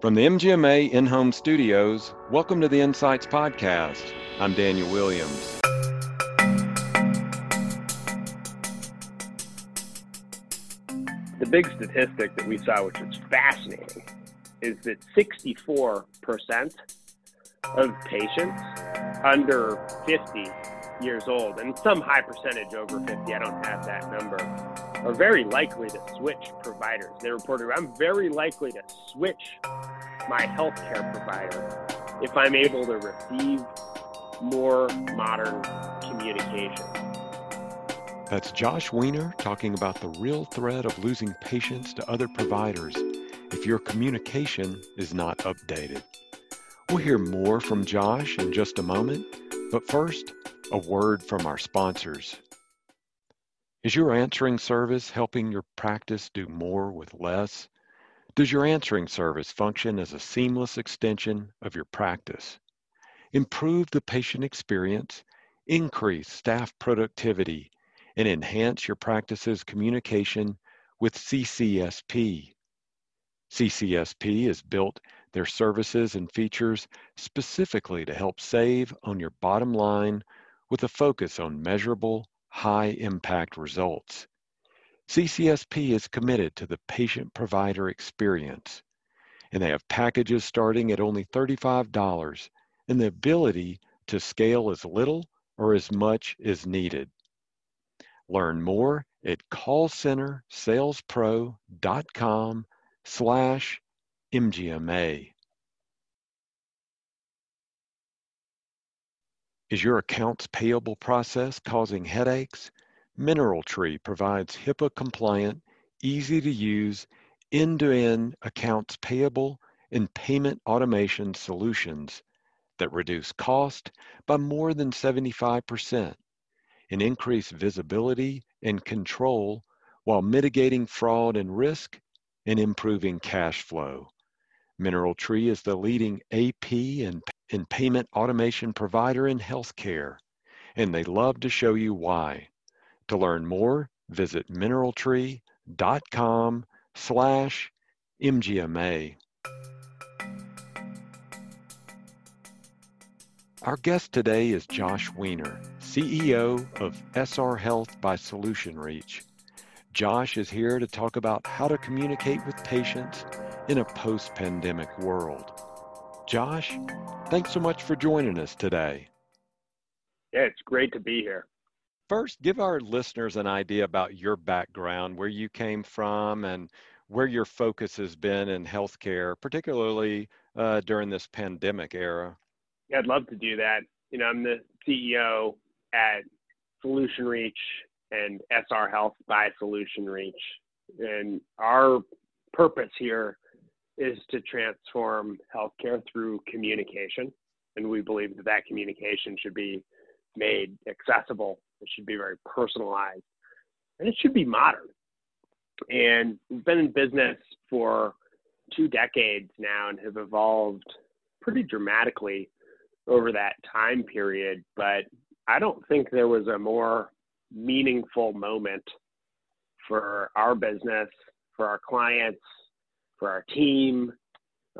From the MGMA in home studios, welcome to the Insights Podcast. I'm Daniel Williams. The big statistic that we saw, which was fascinating, is that 64% of patients under 50 years old, and some high percentage over 50, I don't have that number, are very likely to switch providers. They reported, I'm very likely to switch my healthcare provider if I'm able to receive more modern communication. That's Josh Weiner talking about the real threat of losing patients to other providers if your communication is not updated. We'll hear more from Josh in just a moment, but first, a word from our sponsors. Is your answering service helping your practice do more with less? Does your answering service function as a seamless extension of your practice? Improve the patient experience, increase staff productivity, and enhance your practice's communication with CCSP. CCSP has built their services and features specifically to help save on your bottom line with a focus on measurable, high impact results. CCSP is committed to the patient provider experience, and they have packages starting at only $35 and the ability to scale as little or as much as needed. Learn more at callcentersalespro.com slash MGMA. Is your accounts payable process causing headaches? MineralTree provides HIPAA compliant, easy to use, end to end accounts payable and payment automation solutions that reduce cost by more than 75% and increase visibility and control while mitigating fraud and risk and improving cash flow. MineralTree is the leading AP and and payment automation provider in healthcare, and they love to show you why. To learn more, visit mineraltree.com slash MGMA. Our guest today is Josh Weiner, CEO of SR Health by Solutionreach. Josh is here to talk about how to communicate with patients in a post-pandemic world. Josh, thanks so much for joining us today. Yeah, it's great to be here. First, give our listeners an idea about your background, where you came from, and where your focus has been in healthcare, particularly uh, during this pandemic era. Yeah, I'd love to do that. You know, I'm the CEO at Solutionreach and SR Health by Solutionreach. And our purpose here is to transform healthcare through communication. And we believe that that communication should be made accessible, it should be very personalized, and it should be modern. And we've been in business for two decades now and have evolved pretty dramatically over that time period. But I don't think there was a more meaningful moment for our business, for our clients, for our team,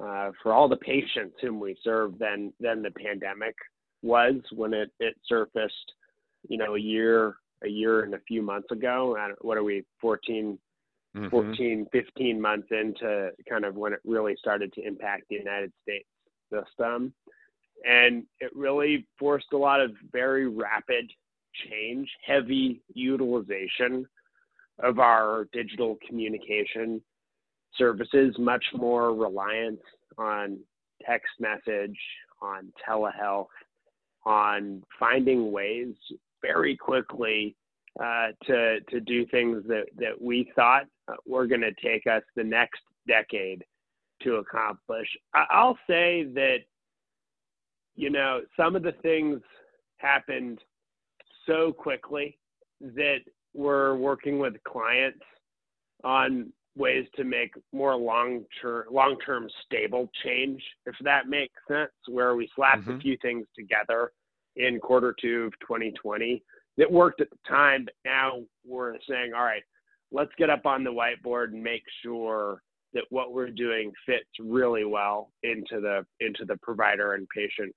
uh, for all the patients whom we serve than than the pandemic was when it it surfaced, you know, a year a year and a few months ago. What are we 14, mm-hmm. 14, 15 months into kind of when it really started to impact the United States system. And it really forced a lot of very rapid change, heavy utilization of our digital communication services, much more reliance on text message, on telehealth, on finding ways very quickly uh, to to do things that that we thought were going to take us the next decade to accomplish. I'll say that you know some of the things happened so quickly that we're working with clients on ways to make more long term long term stable change, if that makes sense, where we slapped mm-hmm. a few things together in quarter two of 2020 that worked at the time, but now we're saying, all right, let's get up on the whiteboard and make sure that what we're doing fits really well into the into the provider and patient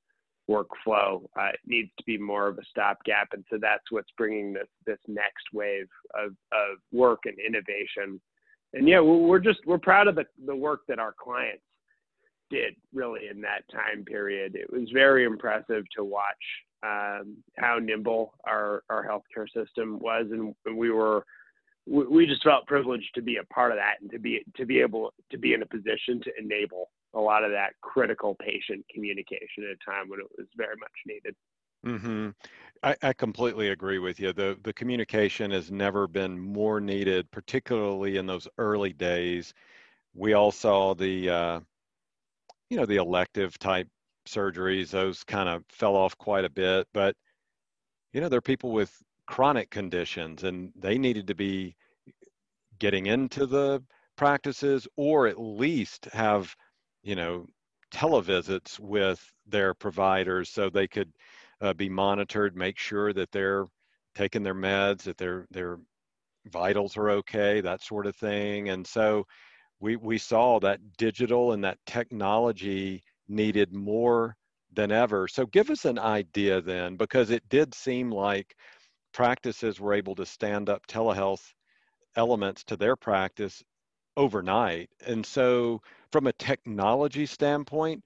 workflow. Uh, it needs to be more of a stopgap, and so that's what's bringing this this next wave of of work and innovation. And yeah, we're just we're proud of the the work that our clients did really in that time period. It was very impressive to watch um, how nimble our our healthcare system was, and, we were we just felt privileged to be a part of that and to be to be able to be in a position to enable a lot of that critical patient communication at a time when it was very much needed. Mm-hmm. I, I, completely agree with you. The the communication has never been more needed, particularly in those early days. We all saw the uh, you know the elective type surgeries; those kind of fell off quite a bit. But you know there are people with chronic conditions, and they needed to be getting into the practices, or at least have you know, televisits with their providers so they could uh, be monitored, make sure that they're taking their meds, that their their vitals are okay, that sort of thing. And so we we saw that digital and that technology needed more than ever. So give us an idea then, because it did seem like practices were able to stand up telehealth elements to their practice overnight. And so from a technology standpoint,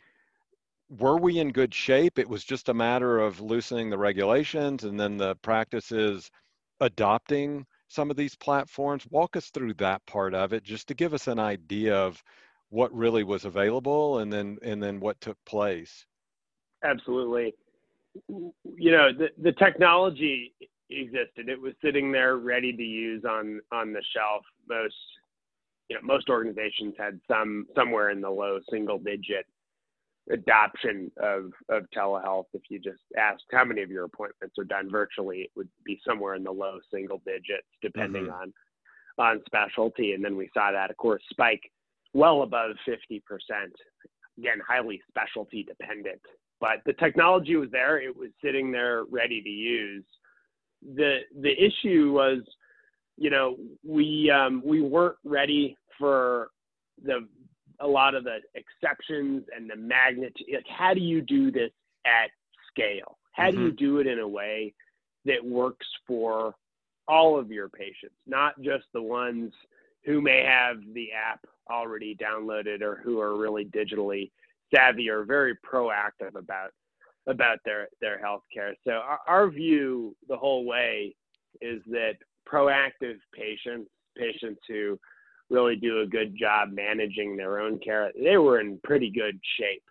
were we in good shape? It was just a matter of loosening the regulations and then the practices adopting some of these platforms. Walk us through that part of it just to give us an idea of what really was available and then and then what took place. Absolutely. You know, the, the technology existed. It was sitting there ready to use on on the shelf. Most you know, most organizations had some somewhere in the low single digit adoption of, of telehealth. If you just asked how many of your appointments are done virtually, it would be somewhere in the low single digits, depending mm-hmm. on on specialty. And then we saw that, of course, spike well above 50%. Again, highly specialty dependent. But the technology was there; it was sitting there ready to use. the The issue was you know, we um, we weren't ready for the a lot of the exceptions and the magnitude. Like, how do you do this at scale? How mm-hmm. do you mm-hmm. do it in a way that works for all of your patients, not just the ones who may have the app already downloaded or who are really digitally savvy or very proactive about about their their healthcare. So our, our view the whole way is that proactive patients, patients who really do a good job managing their own care, they were in pretty good shape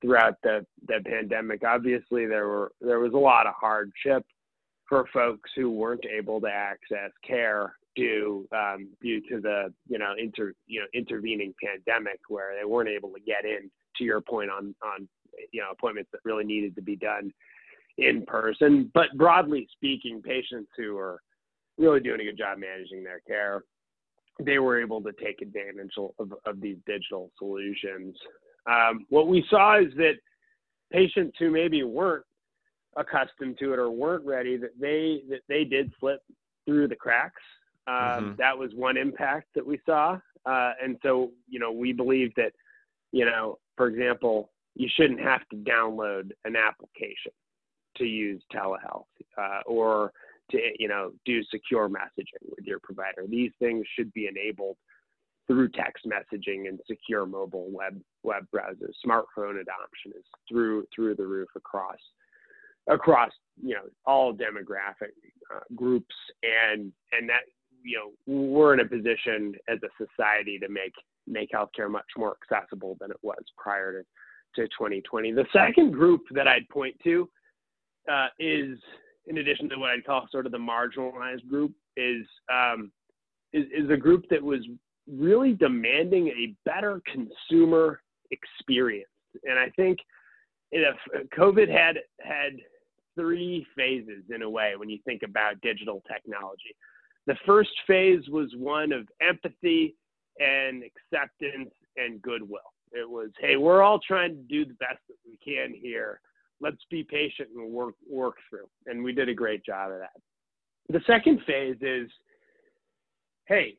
throughout the, the pandemic. Obviously, there were there was a lot of hardship for folks who weren't able to access care due um, due to the you know inter you know intervening pandemic where they weren't able to get in. To your point on on you know appointments that really needed to be done in person, but broadly speaking, patients who are really doing a good job managing their care. They were able to take advantage of, of these digital solutions. Um, what we saw is that patients who maybe weren't accustomed to it or weren't ready, that they that they did slip through the cracks. Um, mm-hmm. That was one impact that we saw, uh, and so you know we believe that you know, for example, you shouldn't have to download an application to use telehealth, uh, or to you know do secure messaging with your provider. These things should be enabled through text messaging and secure mobile web web browsers. Smartphone adoption is through through the roof across across you know all demographic uh, groups and and that you know we're in a position as a society to make make healthcare much more accessible than it was prior to to 2020. The second group that I'd point to uh, is in addition to what I'd call sort of the marginalized group, is um, is, is a group that was really demanding a better consumer experience. And I think if COVID had had three phases in a way when you think about digital technology. The first phase was one of empathy and acceptance and goodwill. It was, hey, we're all trying to do the best that we can here let's be patient and work work through. And we did a great job of that. The second phase is, hey,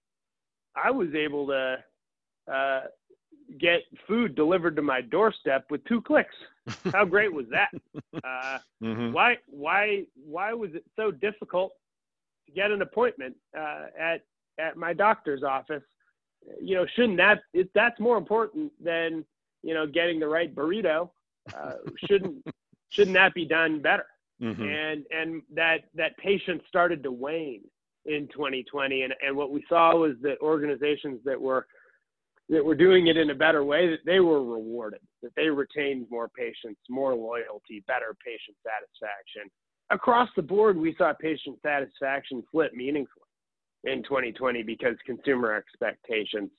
I was able to uh, get food delivered to my doorstep with two clicks. How great was that? Uh, mm-hmm. Why why why was it so difficult to get an appointment uh, at at my doctor's office? You know, shouldn't that it, that's more important than you know getting the right burrito? Uh, shouldn't shouldn't that be done better? Mm-hmm. And and that that patience started to wane in 2020, and and what we saw was that organizations that were that were doing it in a better way, that they were rewarded, that they retained more patients, more loyalty, better patient satisfaction. Across the board, we saw patient satisfaction flip meaningfully in 2020 because consumer expectations,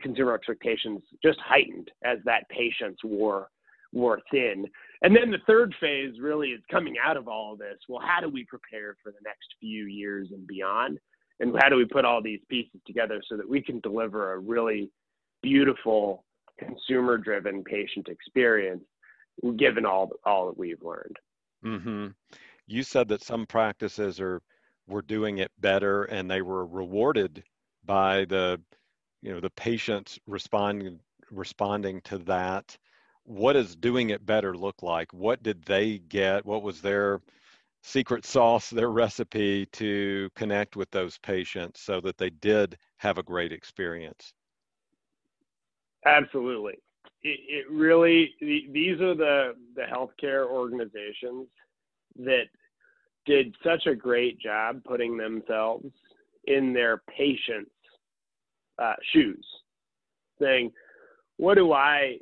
consumer expectations just heightened as that patience wore wore thin. And then the third phase really is coming out of all of this. Well, how do we prepare for the next few years and beyond? And how do we put all these pieces together so that we can deliver a really beautiful consumer driven patient experience given all all that we've learned mm-hmm. you said that some practices are were doing it better and they were rewarded by the you know the patients responding responding to that what does doing it better look like? What did they get? What was their secret sauce their recipe to connect with those patients so that they did have a great experience? Absolutely. It, it really, these are the, the healthcare organizations that did such a great job putting themselves in their patients' uh, shoes, saying, "What do I,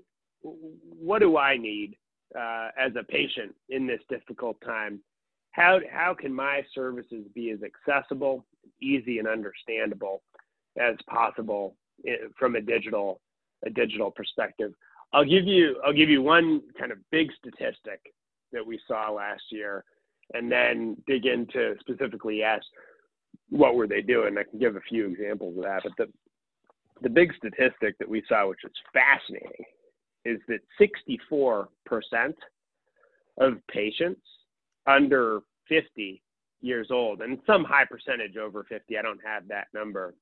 what do I need uh, as a patient in this difficult time? How how can my services be as accessible, easy, and understandable as possible eh, from a digital a digital perspective. I'll give you I'll give you one kind of big statistic that we saw last year, and then dig into specifically ask what were they doing. I can give a few examples of that, but the the big statistic that we saw, which is fascinating, is that 64% of patients under 50 years old, and some high percentage over 50, I don't have that number,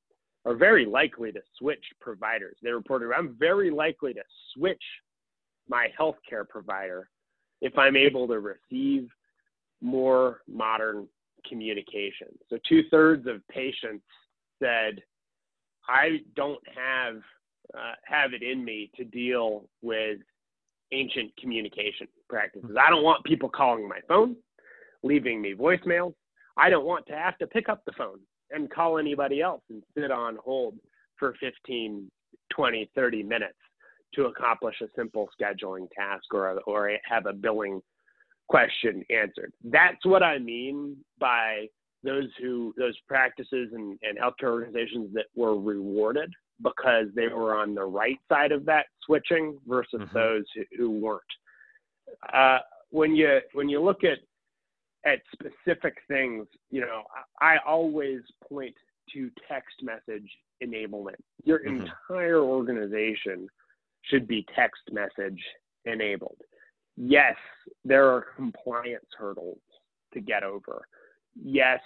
are very likely to switch providers. They reported, I'm very likely to switch my healthcare provider if I'm able to receive more modern communication. So two thirds of patients said, I don't have uh, have it in me to deal with ancient communication practices. I don't want people calling my phone, leaving me voicemails. I don't want to have to pick up the phone and call anybody else and sit on hold for 15, 20, 30 minutes to accomplish a simple scheduling task or, or have a billing question answered. That's what I mean by those who those practices and, and healthcare organizations that were rewarded because they were on the right side of that switching versus mm-hmm. those who, who weren't. Uh, when you when you look at at specific things, you know, I, always point to text message enablement. Your mm-hmm. entire organization should be text message enabled. Yes, there are compliance hurdles to get over. Yes,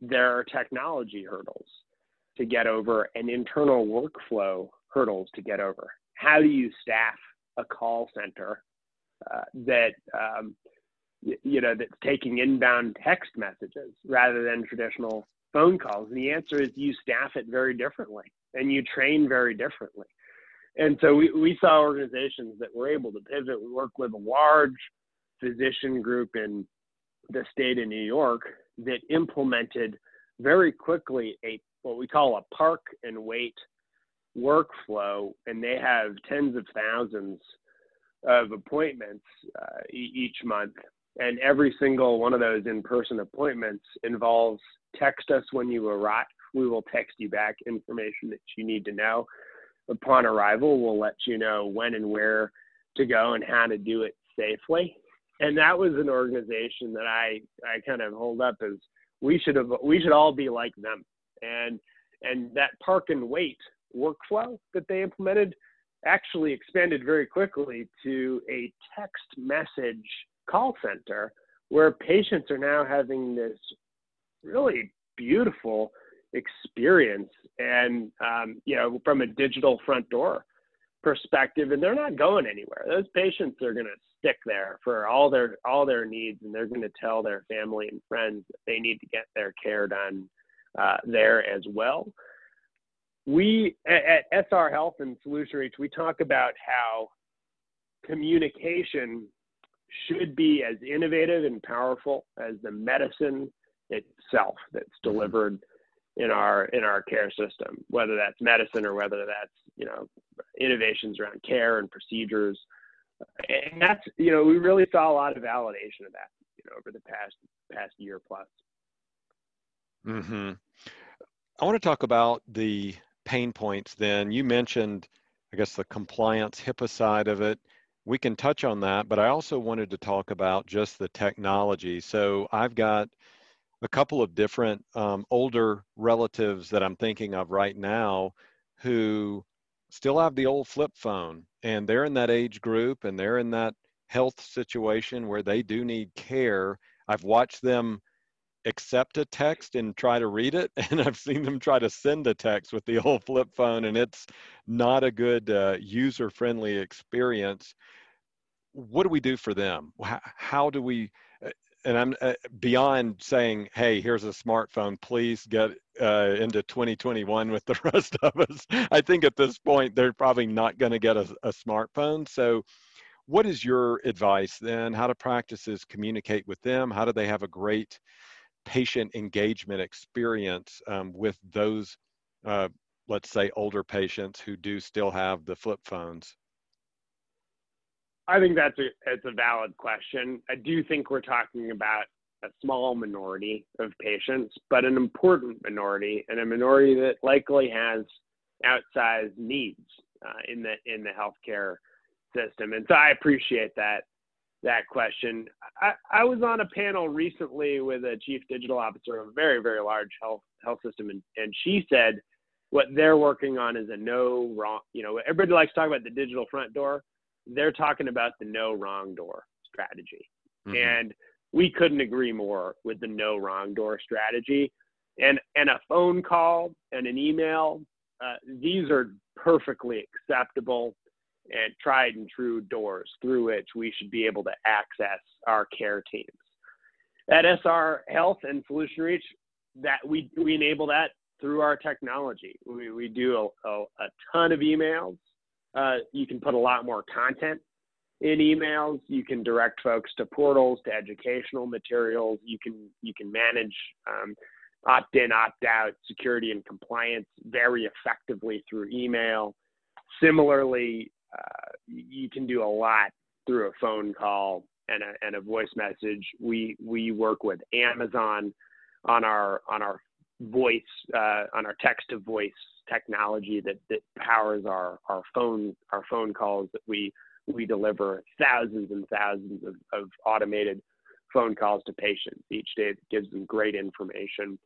there are technology hurdles to get over and internal workflow hurdles to get over. How do you staff a call center uh, that um, you know, that's taking inbound text messages rather than traditional phone calls? And the answer is you staff it very differently and you train very differently. And so we, we saw organizations that were able to pivot. We work with a large physician group in the state of New York that implemented very quickly a what we call a park and wait workflow, and they have tens of thousands of appointments uh, each month and every single one of those in-person appointments involves text us when you arrive. We will text you back information that you need to know. Upon arrival, we'll let you know when and where to go and how to do it safely. And that was an organization that I, I kind of hold up as we should have we should all be like them. And and that park and wait workflow that they implemented actually expanded very quickly to a text message call center where patients are now having this really beautiful experience and um, you know from a digital front door perspective and they're not going anywhere. Those patients are going to stick there for all their all their needs and they're going to tell their family and friends that they need to get their care done uh, there as well we at, at sr health and solution reach we talk about how communication should be as innovative and powerful as the medicine itself that's mm-hmm. delivered in our in our care system, whether that's medicine or whether that's you know innovations around care and procedures. And that's you know we really saw a lot of validation of that you know over the past past year plus. Hmm. I want to talk about the pain points. Then you mentioned, I guess, the compliance HIPAA side of it. We can touch on that, but I also wanted to talk about just the technology. So I've got a couple of different um, older relatives that I'm thinking of right now who still have the old flip phone and they're in that age group and they're in that health situation where they do need care. I've watched them accept a text and try to read it and i've seen them try to send a text with the old flip phone and it's not a good uh, user friendly experience what do we do for them how, how do we and I'm uh, beyond saying, "Hey, here's a smartphone. Please get uh, into 2021 with the rest of us." I think at this point they're probably not going to get a, a, smartphone. So, what is your advice then? How do practices communicate with them? How do they have a great patient engagement experience um, with those, uh, let's say, older patients who do still have the flip phones? I think that's a it's a valid question. I do think we're talking about a small minority of patients, but an important minority, and a minority that likely has outsized needs uh, in the in the healthcare system. And so I appreciate that that question. I, I was on a panel recently with a chief digital officer of a very very large health health system, and, and she said what they're working on is a no wrong. You know, everybody likes to talk about the digital front door they're talking about the no wrong door strategy. Mm-hmm. And we couldn't agree more with the no wrong door strategy. And, and a phone call and an email, uh, these are perfectly acceptable and tried and true doors through which we should be able to access our care teams. At SR Health and Solutionreach, that we, we enable that through our technology. We, we do a, a, a ton of emails uh, you can put a lot more content in emails. You can direct folks to portals, to educational materials. You can you can manage um, opt-in, opt-out, security and compliance very effectively through email. Similarly, uh, you can do a lot through a phone call and a, and a voice message. We we work with Amazon on our on our voice uh, on our text to voice technology that, that powers our, our phone our phone calls that we we deliver thousands and thousands of, of automated phone calls to patients each day that gives them great information.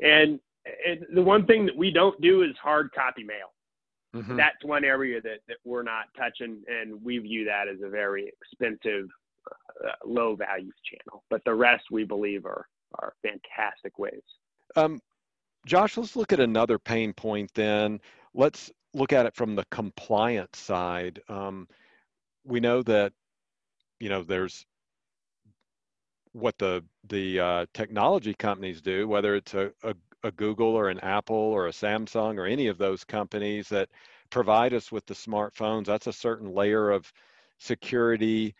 And, and the one thing that we don't do is hard copy mail. Mm-hmm. That's one area that, that we're not touching, and we view that as a very expensive, uh, low value channel. But the rest we believe are, are fantastic ways. Um, Josh, let's look at another pain point then. Let's look at it from the compliance side. Um, we know that, you know, there's what the the uh, technology companies do, whether it's a, a, a Google or an Apple or a Samsung or any of those companies that provide us with the smartphones. That's a certain layer of security.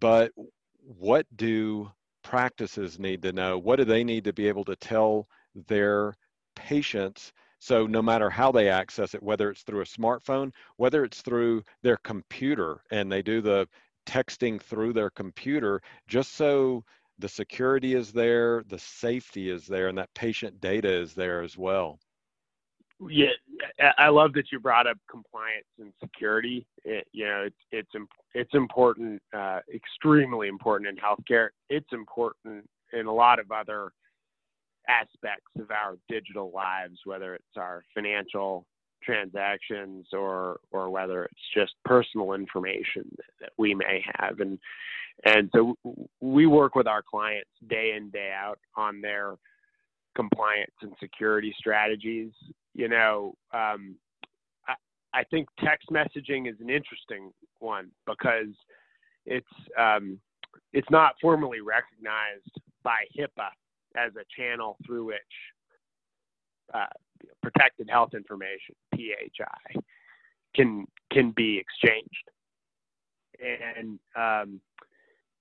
But what do practices need to know? What do they need to be able to tell their patients so no matter how they access it, whether it's through a smartphone, whether it's through their computer and they do the texting through their computer, just so the security is there, the safety is there, and that patient data is there as well. Yeah, I love that you brought up compliance and security. It, you know, it's it's it's important, uh, extremely important in healthcare. It's important in a lot of other aspects of our digital lives, whether it's our financial transactions or or whether it's just personal information that we may have and and so we work with our clients day in day out on their compliance and security strategies. You know, um, I, I think text messaging is an interesting one because it's um, it's not formally recognized by HIPAA as a channel through which uh, protected health information (PHI) can can be exchanged, and um,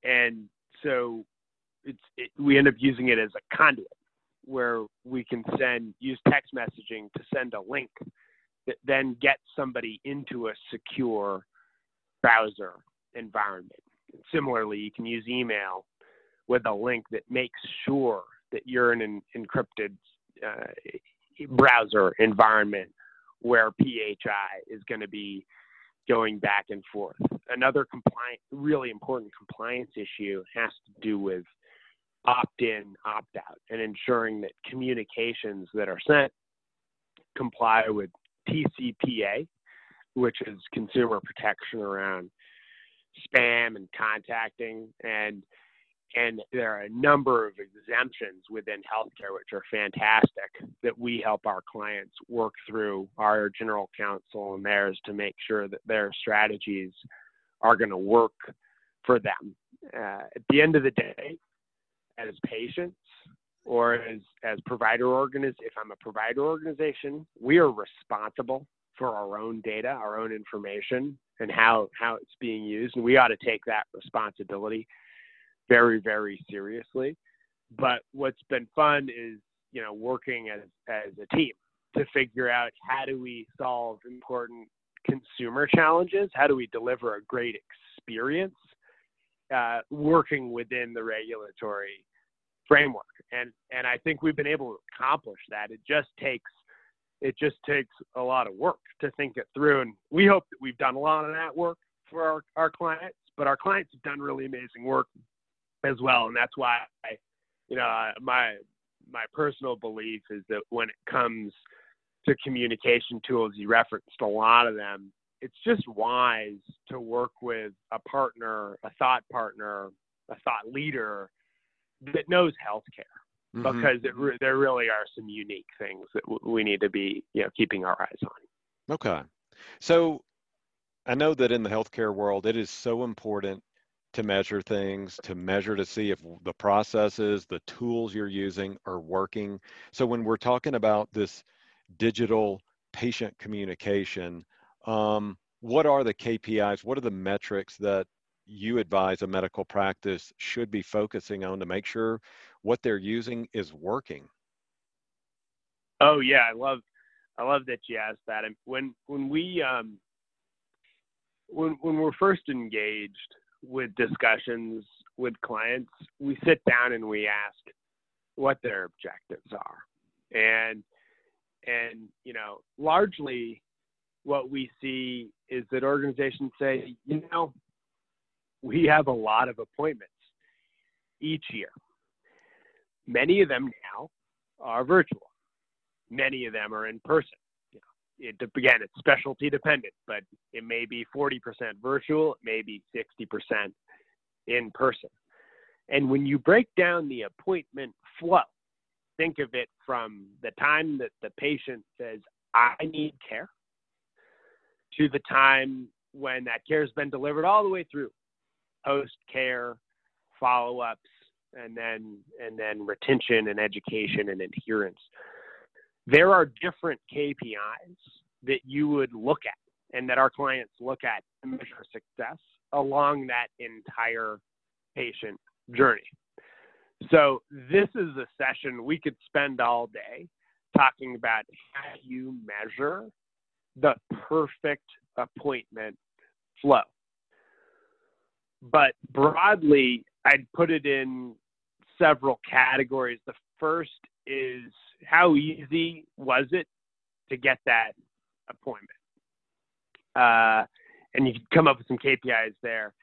and so it's it, we end up using it as a conduit where we can send use text messaging to send a link that then gets somebody into a secure browser environment. Similarly, you can use email with a link that makes sure that you're in an encrypted uh, browser environment where PHI is going to be going back and forth. Another compliant, really important compliance issue has to do with opt-in, opt-out, and ensuring that communications that are sent comply with TCPA, which is consumer protection around spam and contacting and and there are a number of exemptions within healthcare which are fantastic that we help our clients work through our general counsel and theirs to make sure that their strategies are going to work for them. Uh, at the end of the day, as patients or as as provider organiz if I'm a provider organization, we are responsible for our own data, our own information, and how how it's being used, and we ought to take that responsibility very very seriously. But what's been fun is you know working as as a team to figure out how do we solve important consumer challenges, how do we deliver a great experience uh, working within the regulatory framework. And and I think we've been able to accomplish that. It just takes it just takes a lot of work to think it through. And we hope that we've done a lot of that work for our, our clients, but our clients have done really amazing work as well. And that's why I, you know, my my personal belief is that when it comes to communication tools, you referenced a lot of them. It's just wise to work with a partner, a thought partner, a thought leader that knows healthcare mm-hmm. because it, there really are some unique things that w- we need to be you know keeping our eyes on. Okay, so I know that in the healthcare world, it is so important to measure things, to measure to see if the processes, the tools you're using are working. So when we're talking about this digital patient communication, um, what are the KPIs? What are the metrics that you advise a medical practice should be focusing on to make sure what they're using is working? Oh yeah, I love I love that you asked that. And when when we um, when when we're first engaged with discussions with clients, we sit down and we ask what their objectives are, and and you know largely what we see is that organizations say, you know, we have a lot of appointments each year. Many of them now are virtual. Many of them are in person. It, again, it's specialty dependent, but it may be 40% virtual, it may be 60% in person. And when you break down the appointment flow, think of it from the time that the patient says, I need care, to the time when that care has been delivered all the way through post care, follow ups, and then and then retention and education and adherence. There are different KPIs that you would look at and that our clients look at to measure success along that entire patient journey. So this is a session we could spend all day talking about how you measure the perfect appointment flow. But broadly, I'd put it in several categories. The first is how easy was it to get that appointment? Uh, and you can come up with some KPIs there.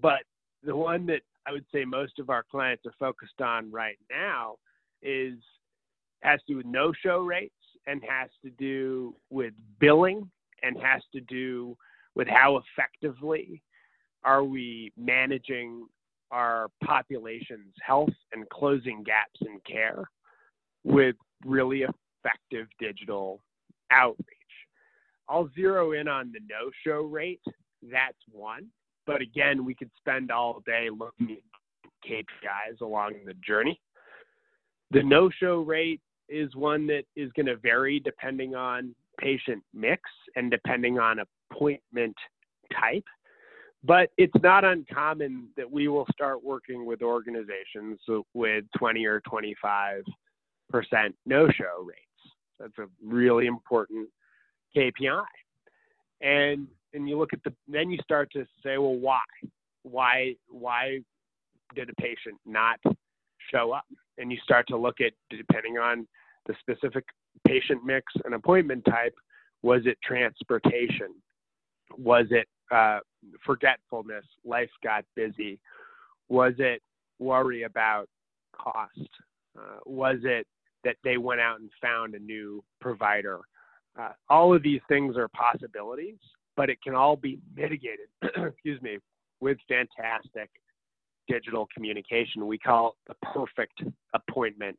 But the one that I would say most of our clients are focused on right now is has to do with no-show rates and has to do with billing and has to do with how effectively are we managing our population's health and closing gaps in care with really effective digital outreach. I'll zero in on the no show rate. That's one. But again, we could spend all day looking at KPIs along the journey. The no show rate is one that is going to vary depending on patient mix and depending on appointment type. But it's not uncommon that we will start working with organizations with 20 or 25 percent no show rates. That's a really important KPI. And and you look at the then you start to say, well, why? Why why did a patient not show up? And you start to look at depending on the specific patient mix and appointment type, was it transportation? Was it uh, forgetfulness? Life got busy. Was it worry about cost? Uh, was it that they went out and found a new provider? Uh, all of these things are possibilities, but it can all be mitigated, excuse me, with fantastic digital communication. We call the perfect appointment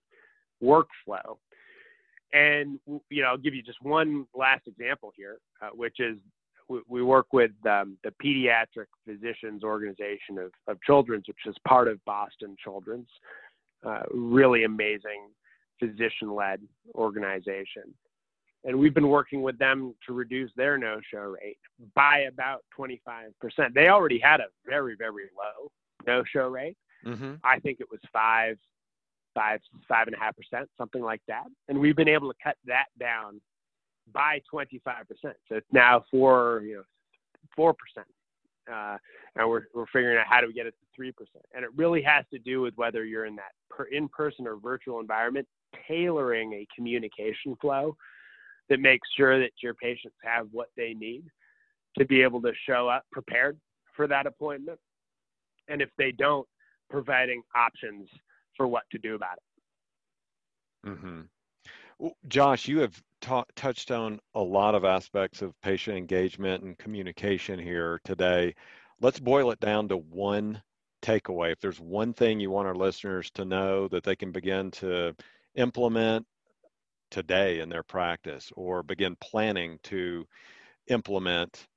workflow. And you know, I'll give you just one last example here, uh, which is we, we work with um, the Pediatric Physicians Organization of, of Children's, which is part of Boston Children's. Uh, really amazing physician-led organization and we've been working with them to reduce their no-show rate by about 25%. They already had a very, very low no-show rate. Mm-hmm. I think it was five, five, five and a half percent, something like that. And we've been able to cut that down by 25%. So it's now four, you know, four percent. Uh, and we're, we're figuring out how do we get it to 3%. And it really has to do with whether you're in that per, in-person or virtual environment, tailoring a communication flow that makes sure that your patients have what they need to be able to show up prepared for that appointment. And if they don't, providing options for what to do about it. Mm-hmm. Josh, you have ta- touched on a lot of aspects of patient engagement and communication here today. Let's boil it down to one takeaway. If there's one thing you want our listeners to know that they can begin to implement today in their practice or begin planning to implement,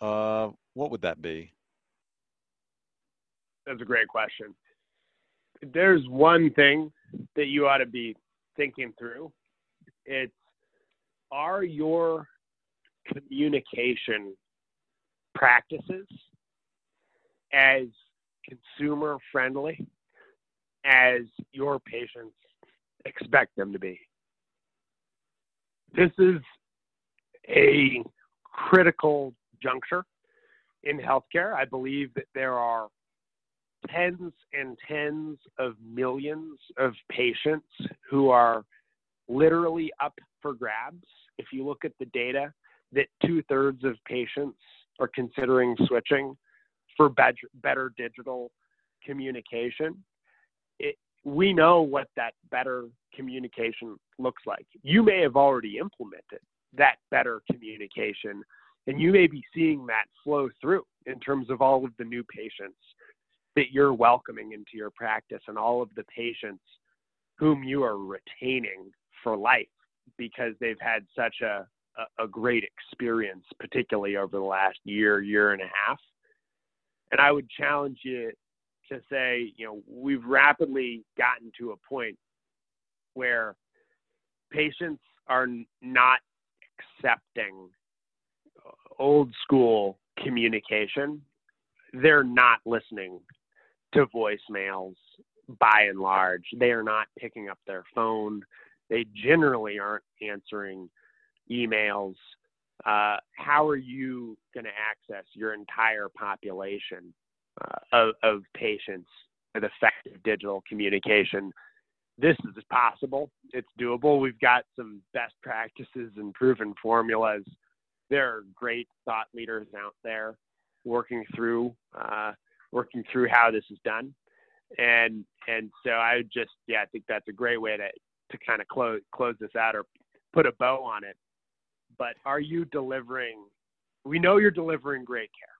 uh, what would that be? That's a great question. there's one thing that you ought to be thinking through. It's are your communication practices as consumer friendly as your patients expect them to be? This is a critical juncture in healthcare. I believe that there are tens and tens of millions of patients who are literally up for grabs. If you look at the data, that two thirds of patients are considering switching for better digital communication. It, we know what that better communication looks like. You may have already implemented that better communication, and you may be seeing that flow through in terms of all of the new patients that you're welcoming into your practice and all of the patients whom you are retaining for life because they've had such a, a, great experience, particularly over the last year, year and a half. And I would challenge you to say, you know, we've rapidly gotten to a point where patients are not accepting old school communication. They're not listening to voicemails by and large. They are not picking up their phone. They generally aren't answering emails. Uh, how are you going to access your entire population of, of patients with effective digital communication? This is possible. It's doable. We've got some best practices and proven formulas. There are great thought leaders out there working through uh, working through how this is done. And and so I just yeah, I think that's a great way to to kind of close close this out or put a bow on it. But are you delivering we know you're delivering great care,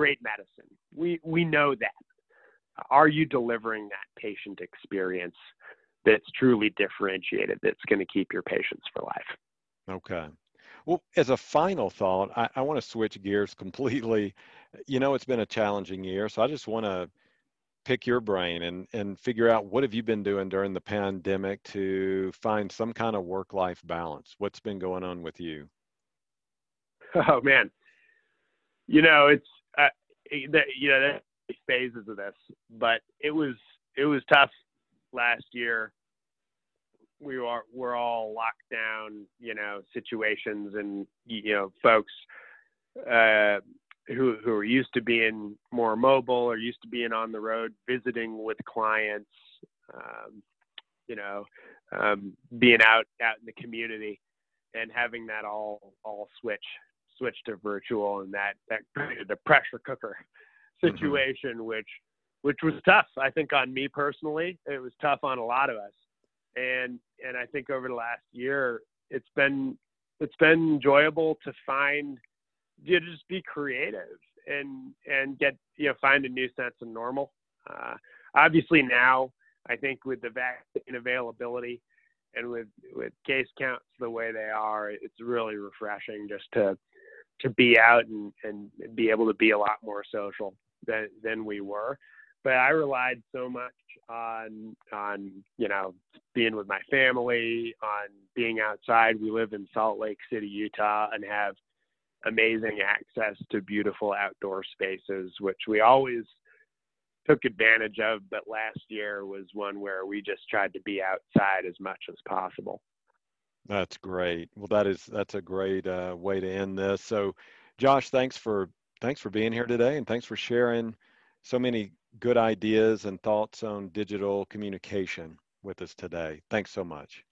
great medicine. We we know that. Are you delivering that patient experience that's truly differentiated that's going to keep your patients for life. Okay. Well, as a final thought, I, I want to switch gears completely. You know, it's been a challenging year, so I just want to pick your brain and and figure out what have you been doing during the pandemic to find some kind of work life balance. What's been going on with you? Oh man, you know it's that you know there's phases of this, but it was it was tough last year. We are we're all locked down, you know, situations, and you know, folks uh, who who are used to being more mobile or used to being on the road, visiting with clients, um, you know, um, being out out in the community, and having that all all switch switch to virtual, and that that created a pressure cooker mm-hmm. situation, mm-hmm. which which was tough. I think on me personally, it was tough on a lot of us, and and I think over the last year, it's been it's been enjoyable to find you know, just be creative and and get you know find a new sense of normal. Uh, obviously now, I think with the vaccine availability and with with case counts the way they are, it's really refreshing just to to be out and and be able to be a lot more social than than we were. But I relied so much on on you know being with my family, on being outside. We live in Salt Lake City, Utah, and have amazing access to beautiful outdoor spaces, which we always took advantage of. But last year was one where we just tried to be outside as much as possible. That's great. Well, that is that's a great uh, way to end this. So, Josh, thanks for thanks for being here today, and thanks for sharing so many good ideas and thoughts on digital communication with us today. Thanks so much.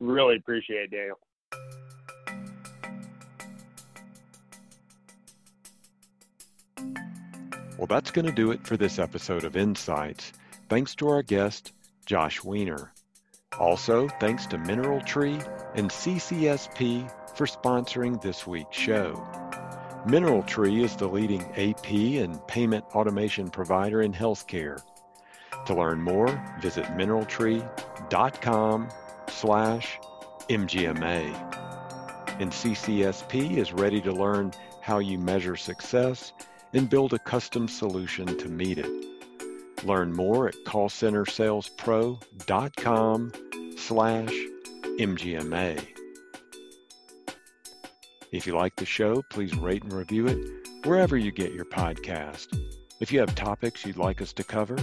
Really appreciate it, Daniel. Well, that's going to do it for this episode of Insights. Thanks to our guest, Josh Weiner. Also, thanks to MineralTree and CCSP for sponsoring this week's show. MineralTree is the leading AP and payment automation provider in healthcare. To learn more, visit mineraltree.com slash MGMA. And CCSP is ready to learn how you measure success and build a custom solution to meet it. Learn more at callcentersalespro.com slash MGMA. If you like the show, please rate and review it wherever you get your podcast. If you have topics you'd like us to cover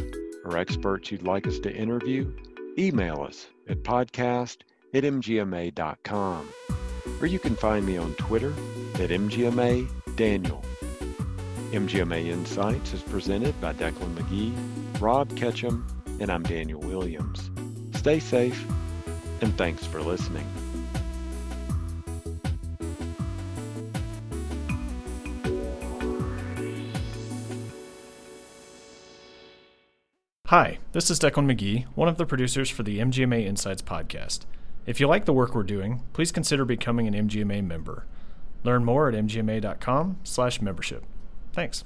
or experts you'd like us to interview, email us at podcast at mgma.com. Or you can find me on Twitter at mgma daniel. MGMA Insights is presented by Decklan McGee, Rob Ketcham, and I'm Daniel Williams. Stay safe, and thanks for listening. Hi, this is Decklan McGee, one of the producers for the MGMA Insights podcast. If you like the work we're doing, please consider becoming an MGMA member. Learn more at mgma.com/membership. Thanks.